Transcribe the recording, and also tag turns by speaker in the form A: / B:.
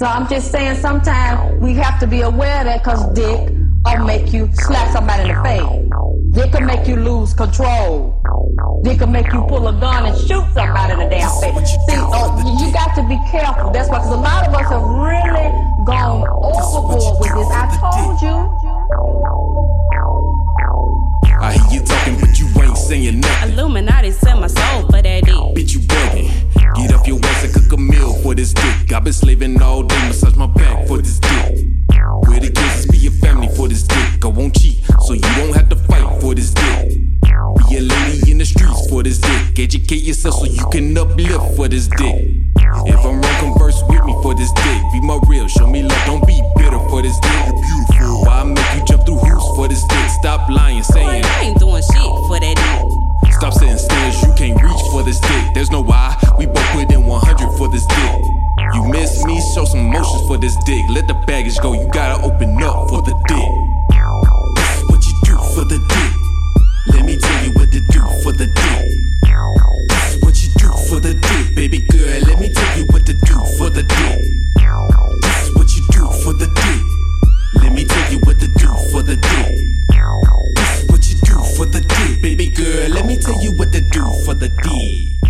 A: So I'm just saying sometimes we have to be aware of that because dick will make you slap somebody in the face. Dick will make you lose control. Dick will make you pull a gun and shoot somebody in the damn face. See, uh, you got to be careful. That's why, because a lot of us have really gone overboard with this. I told you.
B: I hear you talking, but you ain't saying nothing.
C: Illuminati sell my soul for
B: this dick. I've been slaving all day, massage my back for this dick. Where the kids be a family for this dick. I won't cheat, so you won't have to fight for this dick. Be a lady in the streets for this dick. Educate yourself so you can uplift for this dick. If I'm wrong, converse with this dick. Let the baggage go. You gotta open up for the dick. This is what you do for the dick. Let me tell you what to do for the dick. This is what you do for the dick, baby girl. Let me tell you what to do for the dick. This is what you do for the dick. Let me tell you what to do for the dick. This is what you do for the dick, baby girl. Let me tell you what to do for the dick.